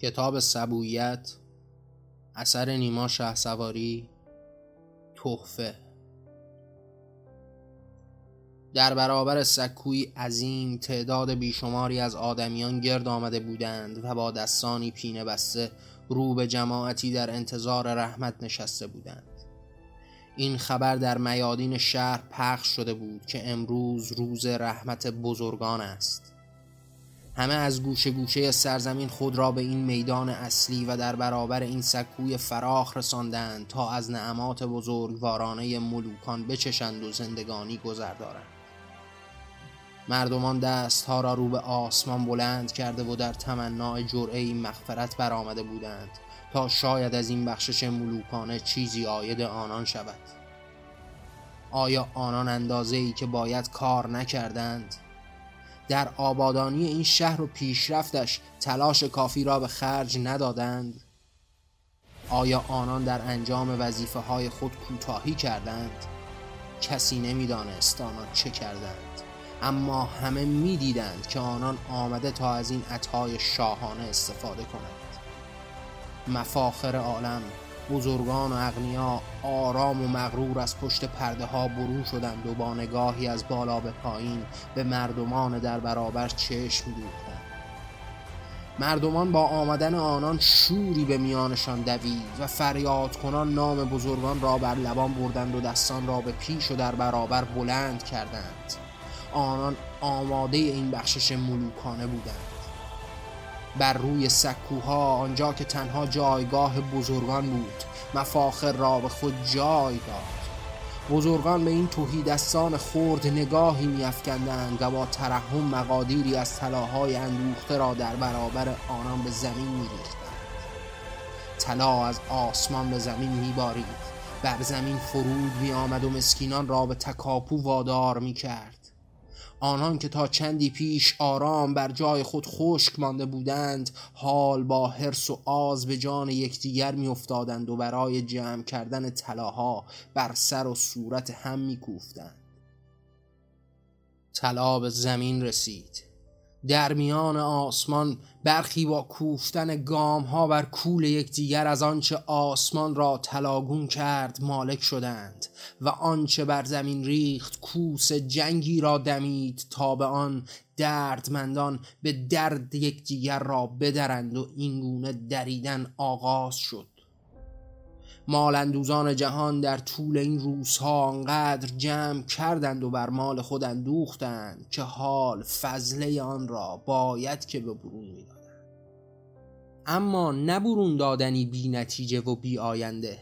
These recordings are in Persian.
کتاب سبویت اثر نیما شه سواری تحفه. در برابر سکوی عظیم تعداد بیشماری از آدمیان گرد آمده بودند و با دستانی پینه بسته رو به جماعتی در انتظار رحمت نشسته بودند. این خبر در میادین شهر پخش شده بود که امروز روز رحمت بزرگان است. همه از گوشه گوشه سرزمین خود را به این میدان اصلی و در برابر این سکوی فراخ رساندند تا از نعمات بزرگوارانه ملوکان بچشند و زندگانی گذر دارند مردمان دستها را رو به آسمان بلند کرده و در تمنای جرعه مغفرت برآمده بودند تا شاید از این بخشش ملوکانه چیزی آید آنان شود آیا آنان اندازه ای که باید کار نکردند؟ در آبادانی این شهر و پیشرفتش تلاش کافی را به خرج ندادند؟ آیا آنان در انجام وظیفه های خود کوتاهی کردند؟ کسی نمی‌دانست آنان چه کردند اما همه می‌دیدند که آنان آمده تا از این عطای شاهانه استفاده کنند مفاخر عالم بزرگان و اغنیا آرام و مغرور از پشت پرده ها برون شدند و با نگاهی از بالا به پایین به مردمان در برابر چشم دوختند. مردمان با آمدن آنان شوری به میانشان دوید و فریاد کنان نام بزرگان را بر لبان بردند و دستان را به پیش و در برابر بلند کردند. آنان آماده این بخشش ملوکانه بودند. بر روی سکوها آنجا که تنها جایگاه بزرگان بود. مفاخر را به خود جای داد. بزرگان به این توهی دستان خورد نگاهی میافکندند و با ترحم مقادیری از طلاهای اندوخته را در برابر آنان به زمین میریختند. طلا از آسمان به زمین میبارید. بر زمین فرود می آمد و مسکینان را به تکاپو وادار می کرد آنان که تا چندی پیش آرام بر جای خود خشک مانده بودند حال با حرس و آز به جان یکدیگر میافتادند و برای جمع کردن طلاها بر سر و صورت هم میکوفتند. طلا به زمین رسید. در میان آسمان برخی با کوفتن گام ها بر کول یکدیگر از آنچه آسمان را تلاگون کرد مالک شدند و آنچه بر زمین ریخت کوس جنگی را دمید تا به آن دردمندان به درد یکدیگر را بدرند و اینگونه دریدن آغاز شد. مالندوزان جهان در طول این روزها آنقدر جمع کردند و بر مال خود اندوختند که حال فضله آن را باید که به برون می‌دادند. اما نه دادنی بی نتیجه و بی آینده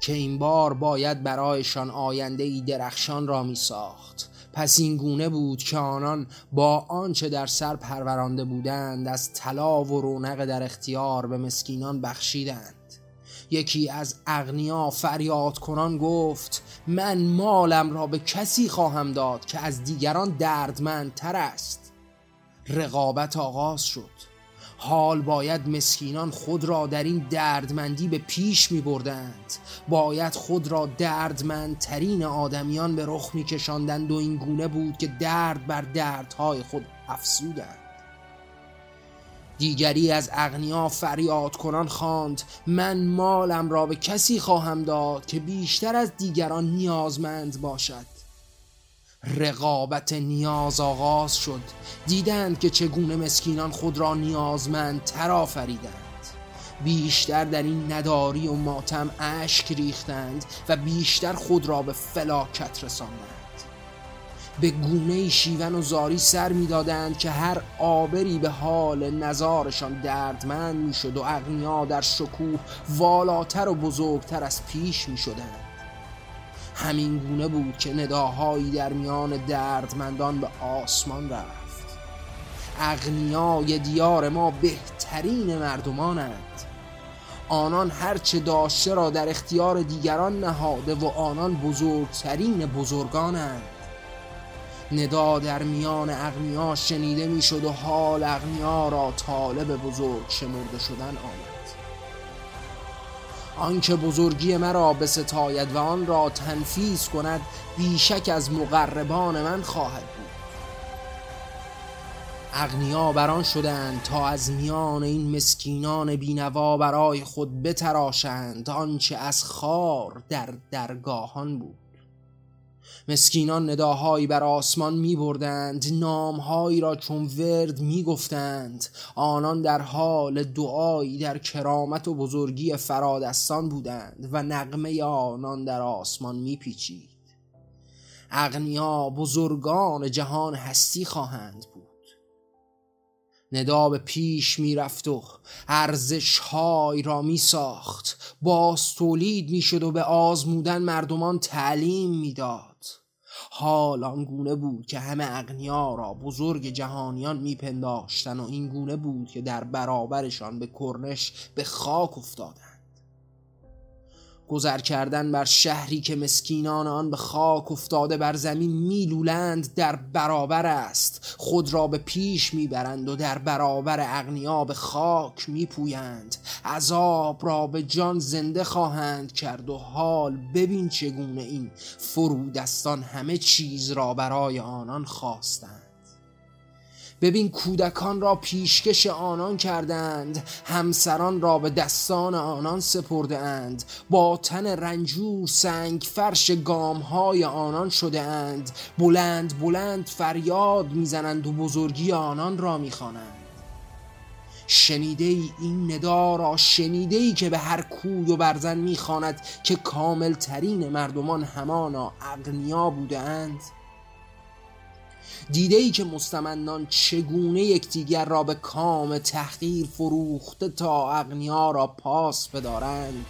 که این بار باید برایشان آینده ای درخشان را می ساخت پس این گونه بود که آنان با آنچه در سر پرورانده بودند از طلا و رونق در اختیار به مسکینان بخشیدند. یکی از اغنیا فریاد کنان گفت من مالم را به کسی خواهم داد که از دیگران دردمندتر است. رقابت آغاز شد. حال باید مسکینان خود را در این دردمندی به پیش می بردند باید خود را دردمندترین آدمیان به رخ می کشاندند و این گونه بود که درد بر دردهای خود افسودند دیگری از اغنیا فریاد کنان خواند. من مالم را به کسی خواهم داد که بیشتر از دیگران نیازمند باشد. رقابت نیاز آغاز شد. دیدند که چگونه مسکینان خود را نیازمند تر آفریدند. بیشتر در این نداری و ماتم اشک ریختند و بیشتر خود را به فلاکت رساندند. به گونه شیون و زاری سر می‌دادند که هر آبری به حال نظارشان دردمند می‌شد و اغنیا در شکوه والاتر و بزرگتر از پیش می شدند همین گونه بود که نداهایی در میان دردمندان به آسمان رفت. اغنیای دیار ما بهترین مردمانند. آنان هرچه داشته را در اختیار دیگران نهاده و آنان بزرگترین بزرگانند. ندا در میان اغنیا شنیده می‌شد و حال اغنیا را طالب بزرگ شمرده شدن آمد. آنکه بزرگی مرا به ستاید و آن را تنفیز کند بیشک از مقربان من خواهد بود. اغنیا بران شدند تا از میان این مسکینان بینوا برای خود بتراشند آنچه از خار در درگاهان بود. مسکینان نداهایی بر آسمان می بردند نامهایی را چون ورد می گفتند آنان در حال دعایی در کرامت و بزرگی فرادستان بودند و نغمه آنان در آسمان می پیچید اغنیا بزرگان جهان هستی خواهند بود. ندا به پیش می‌رفت و ارزش های را می ساخت باز تولید می شد و به آزمودن مردمان تعلیم می‌داد. حال آن گونه بود که همه اغنیا را بزرگ جهانیان میپنداشتن و این گونه بود که در برابرشان به کرنش به خاک افتادند. گذر کردن بر شهری که مسکینان آن به خاک افتاده بر زمین میلولند در برابر است. خود را به پیش می‌برند و در برابر اغنیا به خاک میپویند. عذاب را به جان زنده خواهند کرد و حال ببین چگونه این فرودستان همه چیز را برای آنان خواستند. ببین کودکان را پیشکش آنان کردند همسران را به دستان آنان سپرده اند با تن رنجور سنگ فرش گام های آنان شده اند بلند بلند فریاد می‌زنند و بزرگی آنان را می‌خوانند. شنیده ای این ندا را شنیده ای که به هر کوی و برزن می‌خواند که کامل ترین مردمان همانا اغنیا بوده اند دیده ای که مستمندان چگونه یکدیگر را به کام تحقیر فروخته تا اغنیا را پاس بدارند؟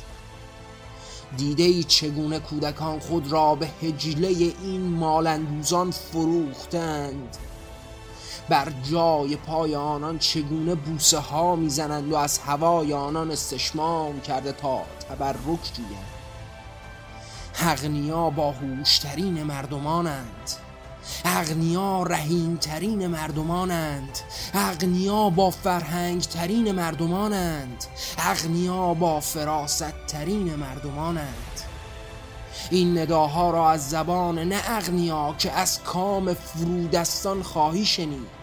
دیده ای چگونه کودکان خود را به هجله این مالندوزان فروختند؟ بر جای پای آنان چگونه بوسه ها می‌زنند و از هوای آنان استشمام کرده تا تبرک جویند؟ اغنیا با هوشترین مردمانند. اغنیا رهین ترین مردمانند. اغنیا با فرهنگ ترین مردمانند. اغنیا با فراست ترین مردمانند. این نداها را از زبان نه اغنیا که از کام فرودستان خواهی شنید.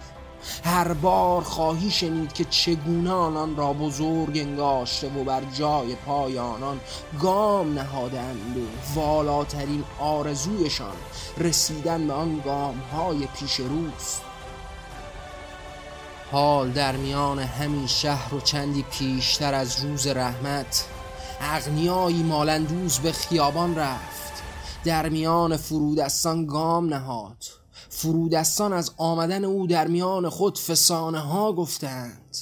هر بار خواهی شنید که چگونه آنان را بزرگ انگاشته و بر جای پای آنان گام نهادند و والاترین آرزویشان رسیدن به آن گام های پیش روز حال در میان همین شهر و چندی پیشتر از روز رحمت اغنیایی مالندوز به خیابان رفت. در میان فرودستان گام نهاد. فرودستان از آمدن او در میان خود فسانه ها گفتند.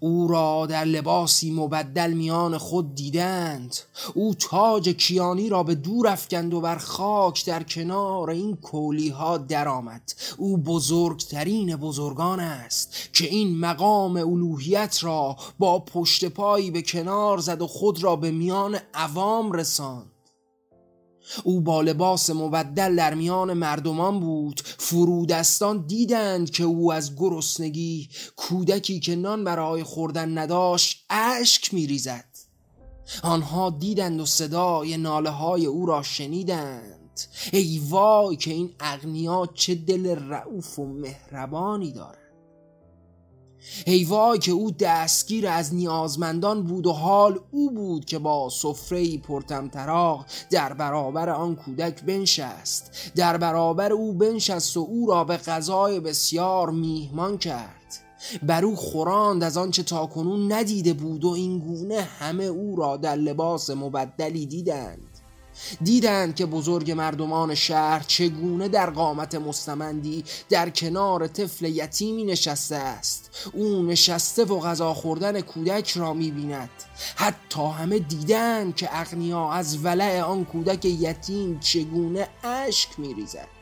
او را در لباسی مبدل میان خود دیدند. او تاج کیانی را به دور افکند و بر خاک در کنار این کولی ها درآمد. او بزرگترین بزرگان است که این مقام الوهیت را با پشت پایی به کنار زد و خود را به میان عوام رساند. او با لباس مبدل در میان مردمان بود. فرودستان دیدند که او از گرسنگی کودکی که نان برای خوردن نداشت اشک میریزد. آنها دیدند و صدای ناله های او را شنیدند. ای وای که این اغنیا چه دل رعوف و مهربانی دارد! وای که او دستگیر از نیازمندان بود و حال او بود که با سفره پرتمطراق در برابر آن کودک بنشست. در برابر او بنشست و او را به غذای بسیار میهمان کرد. بر او خوراند از آنچه تاکنون ندیده بود و این گونه همه او را در لباس مبدلی دیدند. دیدند که بزرگ مردمان شهر چگونه در قامت مستمندی در کنار طفل یتیمی نشسته است. او نشسته و غذا خوردن کودک را می‌بیند. حتی همه دیدند که اغنیا از ولع آن کودک یتیم چگونه اشک میریزد.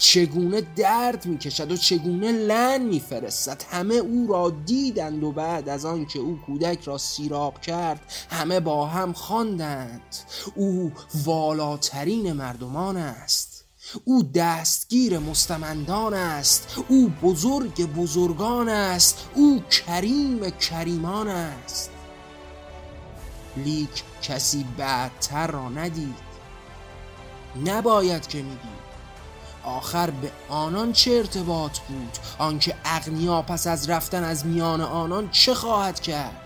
چگونه درد می‌کشد و چگونه لن میفرستد. همه او را دیدند و بعد از آنکه او کودک را سیراب کرد همه با هم خواندند. او والاترین مردمان است. او دستگیر مستمندان است. او بزرگ بزرگان است. او کریم کریمان است. لیک کسی بعدتر را ندید. نباید که می‌دید آخر به آنان چه ارتباط بود؟ آنکه اغنیا پس از رفتن از میان آنان چه خواهد کرد؟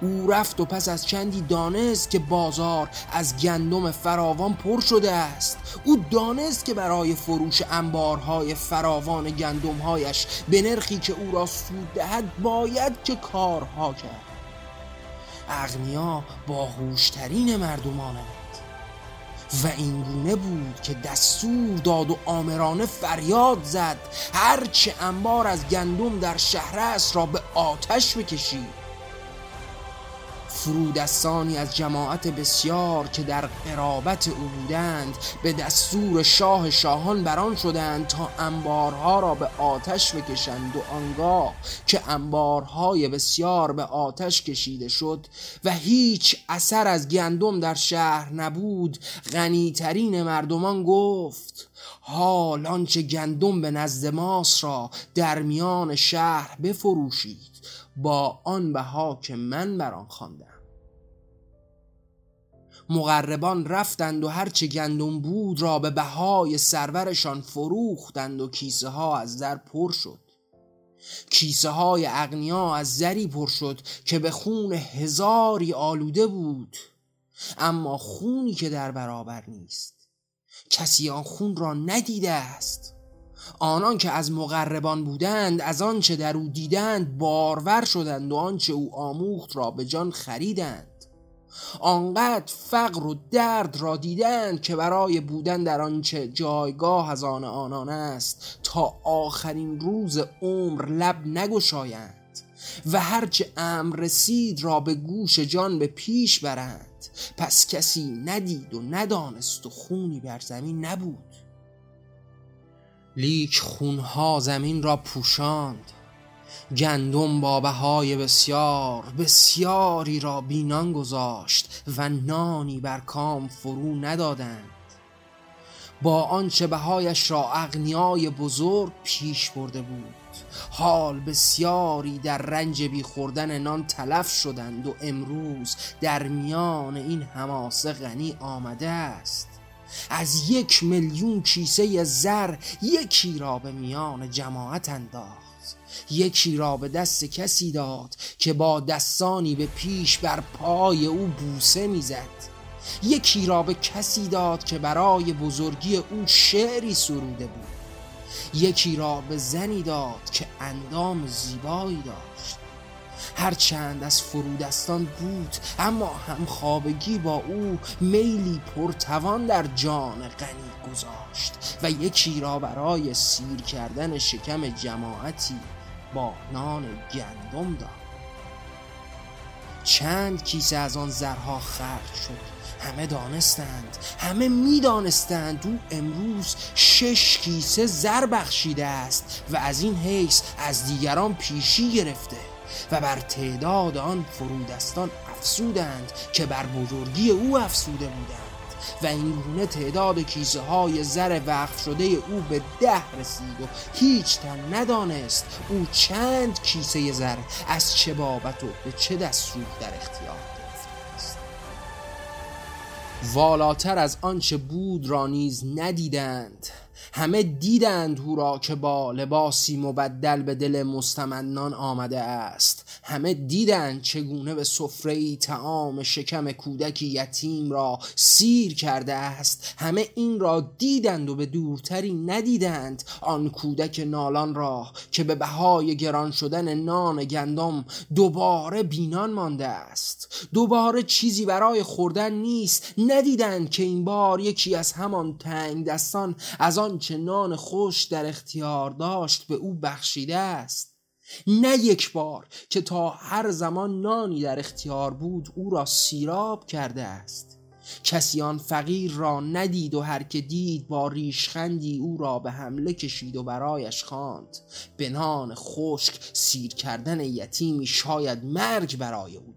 او رفت و پس از چندی دانست که بازار از گندم فراوان پر شده است. او دانست که برای فروش انبارهای فراوان گندمهایش به نرخی که او را سود دهد باید که کارها کرد. اغنیا باهوشترین مردمانند و اینگونه بود که دستور داد و آمرانه فریاد زد. هرچه انبار از گندم در شهر است را به آتش بکشید. فرودستانی از جماعت بسیار که در قرابت او بودند به دستور شاه شاهان بران شدند تا انبارها را به آتش بکشند و آنگاه که انبارهای بسیار به آتش کشیده شد و هیچ اثر از گندم در شهر نبود غنیترین مردمان گفت حال آنچه گندم به نزد ماست را در میان شهر بفروشید. با آن بها که من بر آن خواندم. مقربان رفتند و هرچه گندم بود را به بهای سرورشان فروختند و کیسه ها از در پر شد. کیسه های اغنیا از زری پر شد که به خون هزاری آلوده بود. اما خونی که در برابر نیست. کسی آن خون را ندیده است. آنان که از مقربان بودند از آنچه در او دیدند بارور شدند و آنچه او آموخت را به جان خریدند. آنقدر فقر و درد را دیدند که برای بودن در آنچه جایگاه از آن آنان است تا آخرین روز عمر لب نگشایند و هرچه امر رسید را به گوش جان به پیش برند. پس کسی ندید و ندانست و خونی بر زمین نبود. لیک خونها زمین را پوشاند. گندم با بهای بسیار بسیاری را بینان گذاشت و نانی بر کام فرو ندادند. با آنچه بهایش را اغنیای بزرگ پیش برده بود حال بسیاری در رنج بی خوردن نان تلف شدند و امروز در میان این حماسه غنی آمده است. از یک میلیون کیسه زر یکی را به میان جماعت انداخت. یکی را به دست کسی داد که با دستانی به پیش بر پای او بوسه می‌زد. یکی را به کسی داد که برای بزرگی او شعری سروده بود. یکی را به زنی داد که اندام زیبایی داشت. هرچند از فرودستان بود اما همخوابگی با او میلی پرتوان در جان غنی گذاشت و یکی را برای سیر کردن شکم جماعتی با نان گندم داد. چند کیسه از آن زرها خرج شد. همه دانستند همه می‌دانستند او امروز شش کیسه زر بخشیده است و از این حیث از دیگران پیشی گرفته. و بر تعداد آن فرودستان افسودند که بر بزرگی او افسوده بودند. و اینگونه تعداد کیسه های زر وقف شده او به ده رسید و هیچ تن ندانست او چند کیسه زر از چه بابت و به چه دستور در اختیار والاتر از آنچه بود را نیز ندیدند. همه دیدند او که با لباسی مبدل به دل مستمنان آمده است. همه دیدند چگونه به سفره تعام شکم کودکی یتیم را سیر کرده است. همه این را دیدند و به دورتری ندیدند. آن کودک نالان را که به بهای گران شدن نان گندم دوباره بینان مانده است. دوباره چیزی برای خوردن نیست. ندیدند که این بار یکی از همان تنگ دستان از آن چه نان خوش در اختیار داشت به او بخشیده است. نه یک بار که تا هر زمان نانی در اختیار بود او را سیراب کرده است. کسی آن فقیر را ندید و هر که دید با ریشخندی او را به حمله کشید و برایش خواند. به نان خشک سیر کردن یتیمی شاید مرگ برای او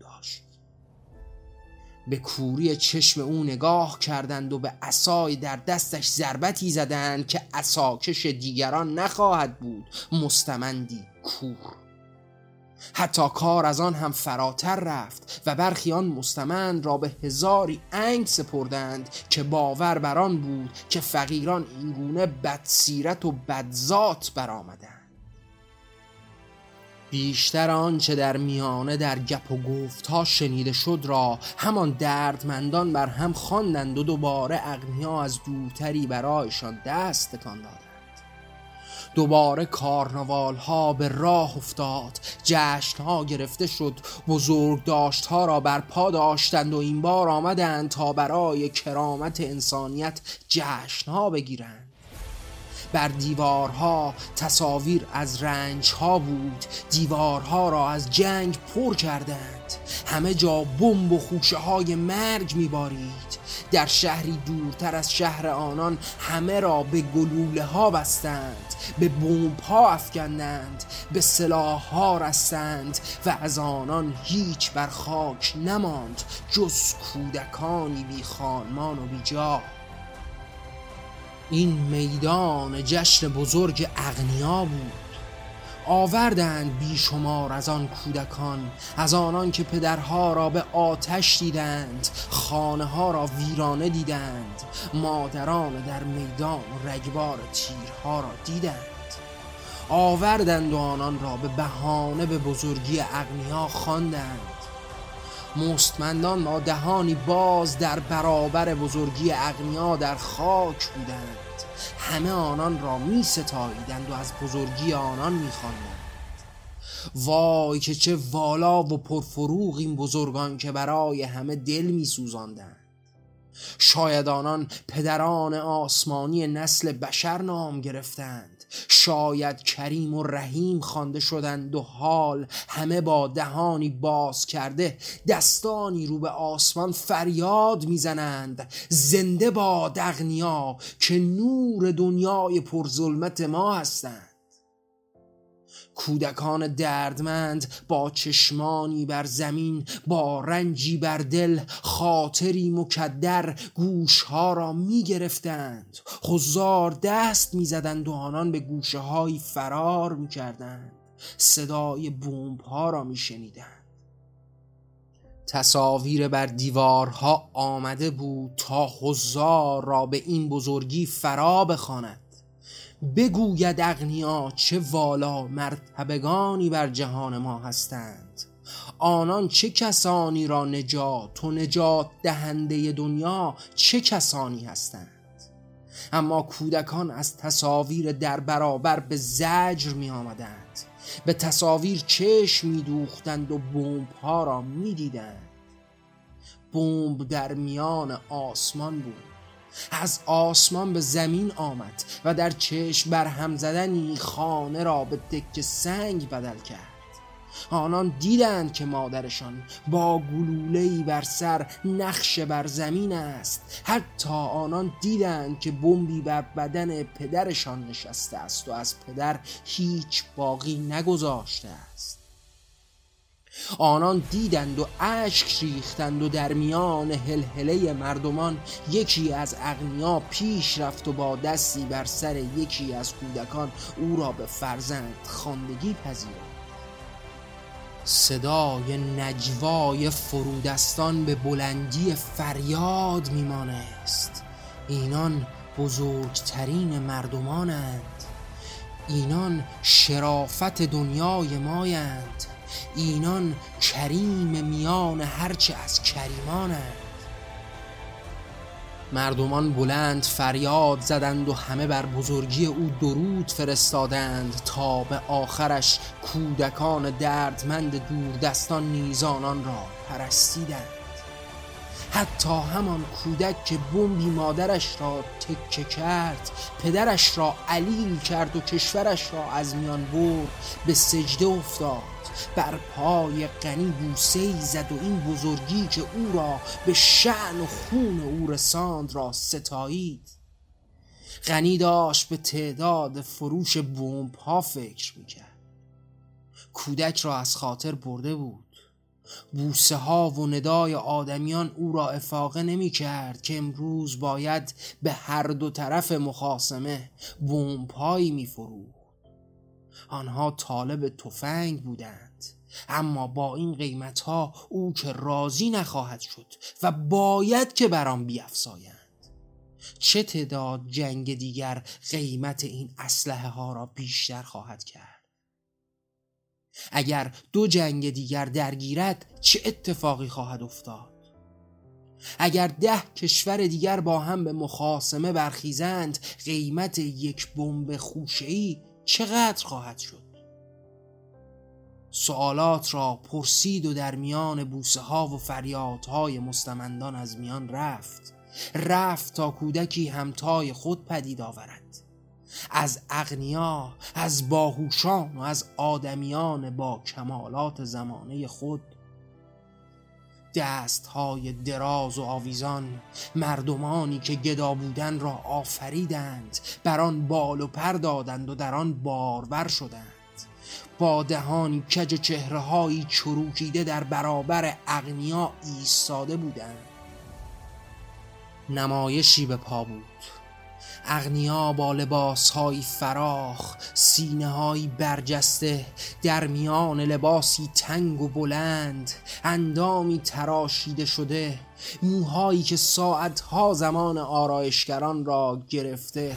به کوری چشم او نگاه کردند و به عصای در دستش ضربتی زدند که عصاکش دیگران نخواهد بود. مستمندی کور. حتی کار از آن هم فراتر رفت و برخی آن مستمند را به هزاری انگ سپردند که باور بر آن بود که فقیران اینگونه بدسیرت و بدذات برآمدند. بیشتر آنچه در میانه در گپ و گفتها شنیده شد را همان دردمندان بر هم خواندند و دوباره اغنیا از دورتری برایشان دست تکان دادند. دوباره کارنوال ها به راه افتاد جشن ها گرفته شد بزرگ داشت ها را بر پا داشتند و این بار آمدند تا برای کرامت انسانیت جشن ها بگیرند. بر دیوارها تصاویر از رنج ها بود. دیوارها را از جنگ پر کردند. همه جا بمب و خوشه های مرگ میبارید. در شهری دورتر از شهر آنان همه را به گلوله ها بستند. به بمب ها افکندند. به سلاح ها رستند و از آنان هیچ بر خاک نماند. جز کودکانی بی خانمان و بی جا. این میدان جشن بزرگ اغنیا بود. آوردند بیشمار از آن کودکان از آنان که پدرها را به آتش دیدند خانه ها را ویرانه دیدند مادران در میدان رگبار تیرها را دیدند. آوردند و آنان را به بهانه به بزرگی اغنیا خواندند. مستمندان با دهانی باز در برابر بزرگی اغنیا در خاک بودند. همه آنان را می ستاییدند و از بزرگی آنان می وای که چه والا و پرفروغ این بزرگان که برای همه دل می سوزاندند شاید آنان پدران آسمانی نسل بشر نام گرفتند. شاید کریم و رحیم خوانده شدند و حال همه با دهانی باز کرده دستانی رو به آسمان فریاد می‌زنند. زنده با دغنیا که نور دنیای پرظلمت ما هستند. کودکان دردمند با چشمانی بر زمین با رنجی بر دل خاطری مکدر گوشها را می گرفتند خزار دست می زدند و آنان به گوشه های فرار می کردند صدای بومب ها را می شنیدند تصاویر بر دیوارها آمده بود تا خزار را به این بزرگی فرا بخواند. بگوید اغنیا چه والا مرتبگانی بر جهان ما هستند. آنان چه کسانی را نجات و نجات دهنده دنیا چه کسانی هستند؟ اما کودکان از تصاویر در برابر به زجر می آمدند. به تصاویر چشم می دوختند و بومب ها را می دیدند. بمب در میان آسمان بود. از آسمان به زمین آمد و در چشم بر هم زدنی خانه را به دک سنگ بدل کرد. آنان دیدند که مادرشان با گلوله‌ای بر سر نقش بر زمین است. حتی آنان دیدند که بمبی بر بدن پدرشان نشسته است و از پدر هیچ باقی نگذاشته است. آنان دیدند و اشک ریختند و در میان هلهله مردمان یکی از اغنیا پیش رفت و با دستی بر سر یکی از کودکان او را به فرزند خواندگی پذیرد صدای نجوای فرودستان به بلندی فریاد میمانست. اینان بزرگترین مردمانند. اینان شرافت دنیای مایند. اینان کریم میان هرچه از کریمانند. مردمان بلند فریاد زدند و همه بر بزرگی او درود فرستادند تا به آخرش کودکان دردمند دوردستان نیزانان را پرستیدند. حتی همان کودک که بمبی مادرش را تکه کرد پدرش را علیل کرد و کشورش را از میان برد به سجده افتاد. بر پای غنی بوسه زد و این بزرگی که او را به شعن و خون او رساند را ستایید. غنی داشت به تعداد فروش بمب ها فکر می‌کرد. کودک را از خاطر برده بود. بوسه ها و ندای آدمیان او را افاقه نمی کرد که امروز باید به هر دو طرف مخاسمه بمب هایی می آنها طالب تفنگ بودند اما با این قیمت ها او که راضی نخواهد شد و باید که برام بیافزایند چه تعداد جنگ دیگر قیمت این اسلحه ها را بیشتر خواهد کرد؟ اگر دو جنگ دیگر درگیرد چه اتفاقی خواهد افتاد؟ اگر ده کشور دیگر با هم به مخاسمه برخیزند قیمت یک بمب خوشه‌ای چقدر خواهد شد؟ سوالات را پرسید و در میان بوسه ها و فریادهای مستمندان از میان رفت. رفت تا کودکی همتای خود پدید آورد. از اغنیا از باهوشان و از آدمیان با کمالات زمانه خود. دست های دراز و آویزان مردمانی که گدا بودن را آفریدند بر آن بال و پر دادند و در آن بارور شدند. با دهانی کج و چهره چروکیده در برابر اغنیا ایستاده بودند. نمایشی به پا بود. اغنیا با لباس های فراخ سینه های برجسته در میان لباسی تنگ و بلند اندامی تراشیده شده موهایی که ساعتها زمان آرایشگران را گرفته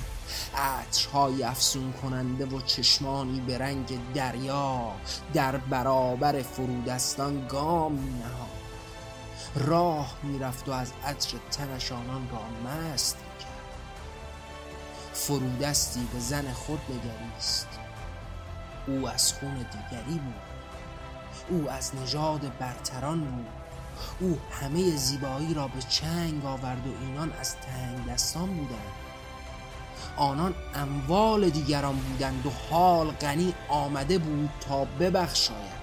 عطرهای افسون کننده و چشمانی به رنگ دریا در برابر فرودستان گام می راه می‌رفت و از عطر تنشانان را مست فرودستی به زن خود نگریست او از خون دیگری بود. او از نژاد برتران بود. او همه زیبایی را به چنگ آورد و اینان از تنگ دستان بودند. آنان اموال دیگران بودند و حال غنی آمده بود تا ببخشاید.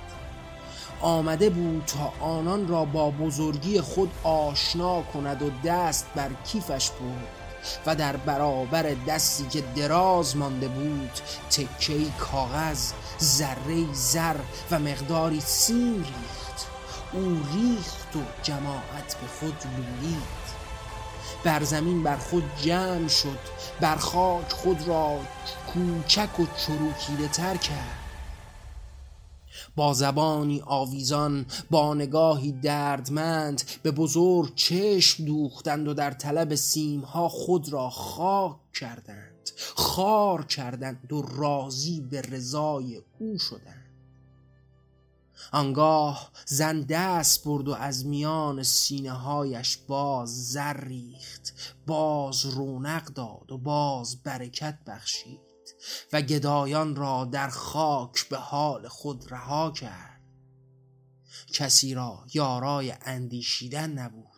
آمده بود تا آنان را با بزرگی خود آشنا کند و دست بر کیفش بود و در برابر دستی که دراز مانده بود تکهی کاغذ ذره زر و مقداری سیم ریخت. او ریخت و جماعت به خود لولید. بر زمین بر خود جمع شد بر خاک خود را کوچک و چروکیده تر کرد. با زبانی آویزان با نگاهی دردمند به بزرگ چشم دوختند و در طلب سیمها خود را خاک کردند. خار کردند و راضی به رضای او شدند. آنگاه زن دست برد و از میان سینه هایش باز زر ریخت. باز رونق داد و باز برکت بخشید. و گدایان را در خاک به حال خود رها کرد. کسی را یارای اندیشیدن نبود.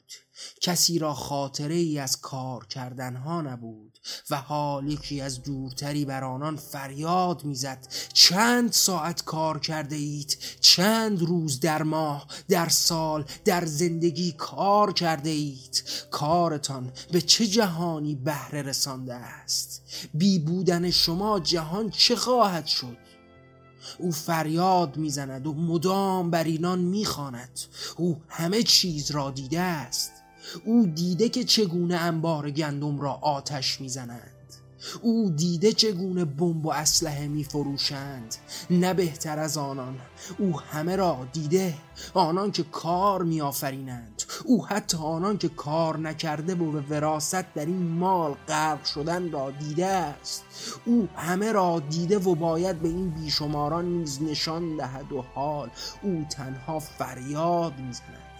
کسی را خاطره ای از کار کردن ها نبود و حال یکی از دورتری بر آنان فریاد می‌زد. چند ساعت کار کرده اید چند روز در ماه در سال در زندگی کار کرده اید کارتان به چه جهانی بهره رسانده است؟ بی بودن شما جهان چه خواهد شد؟ او فریاد می‌زند و مدام بر اینان می‌خواند. او همه چیز را دیده است. او دیده که چگونه انبار گندم را آتش می‌زنند. او دیده چگونه بمب و اسلحه میفروشند. نه بهتر از آنان. او همه را دیده. آنان که کار میآفرینند. او حتی آنان که کار نکرده و به وراست در این مال غرق شدن را دیده است. او همه را دیده و باید به این بیشماران نیز نشان دهد و حال. او تنها فریاد می‌زند.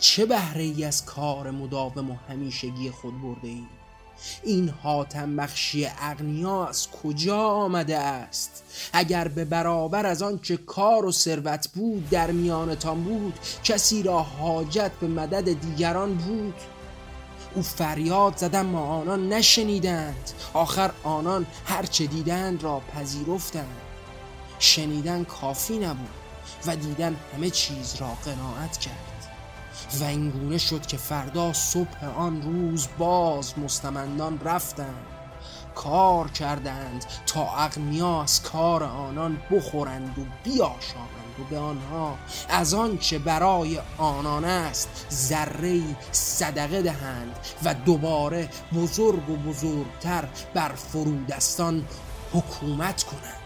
چه بهره ای از کار مداوم و همیشگی خود برده ای این حاتم بخشی اغنیا از کجا آمده است؟ اگر به برابر از آن که کار و ثروت بود در میانتان بود کسی را حاجت به مدد دیگران بود؟ او فریاد زدن ما آنان نشنیدند. آخر آنان هرچه دیدند را پذیرفتند. شنیدن کافی نبود و دیدن همه چیز را قناعت کرد. و اینگونه شد که فردا صبح آن روز باز مستمندان رفتند کار کردند تا اغنیا از کار آنان بخورند و بیاشامند و به آنها از آنچه برای آنان است ذره صدقه دهند و دوباره بزرگ و بزرگتر بر فرودستان حکومت کنند.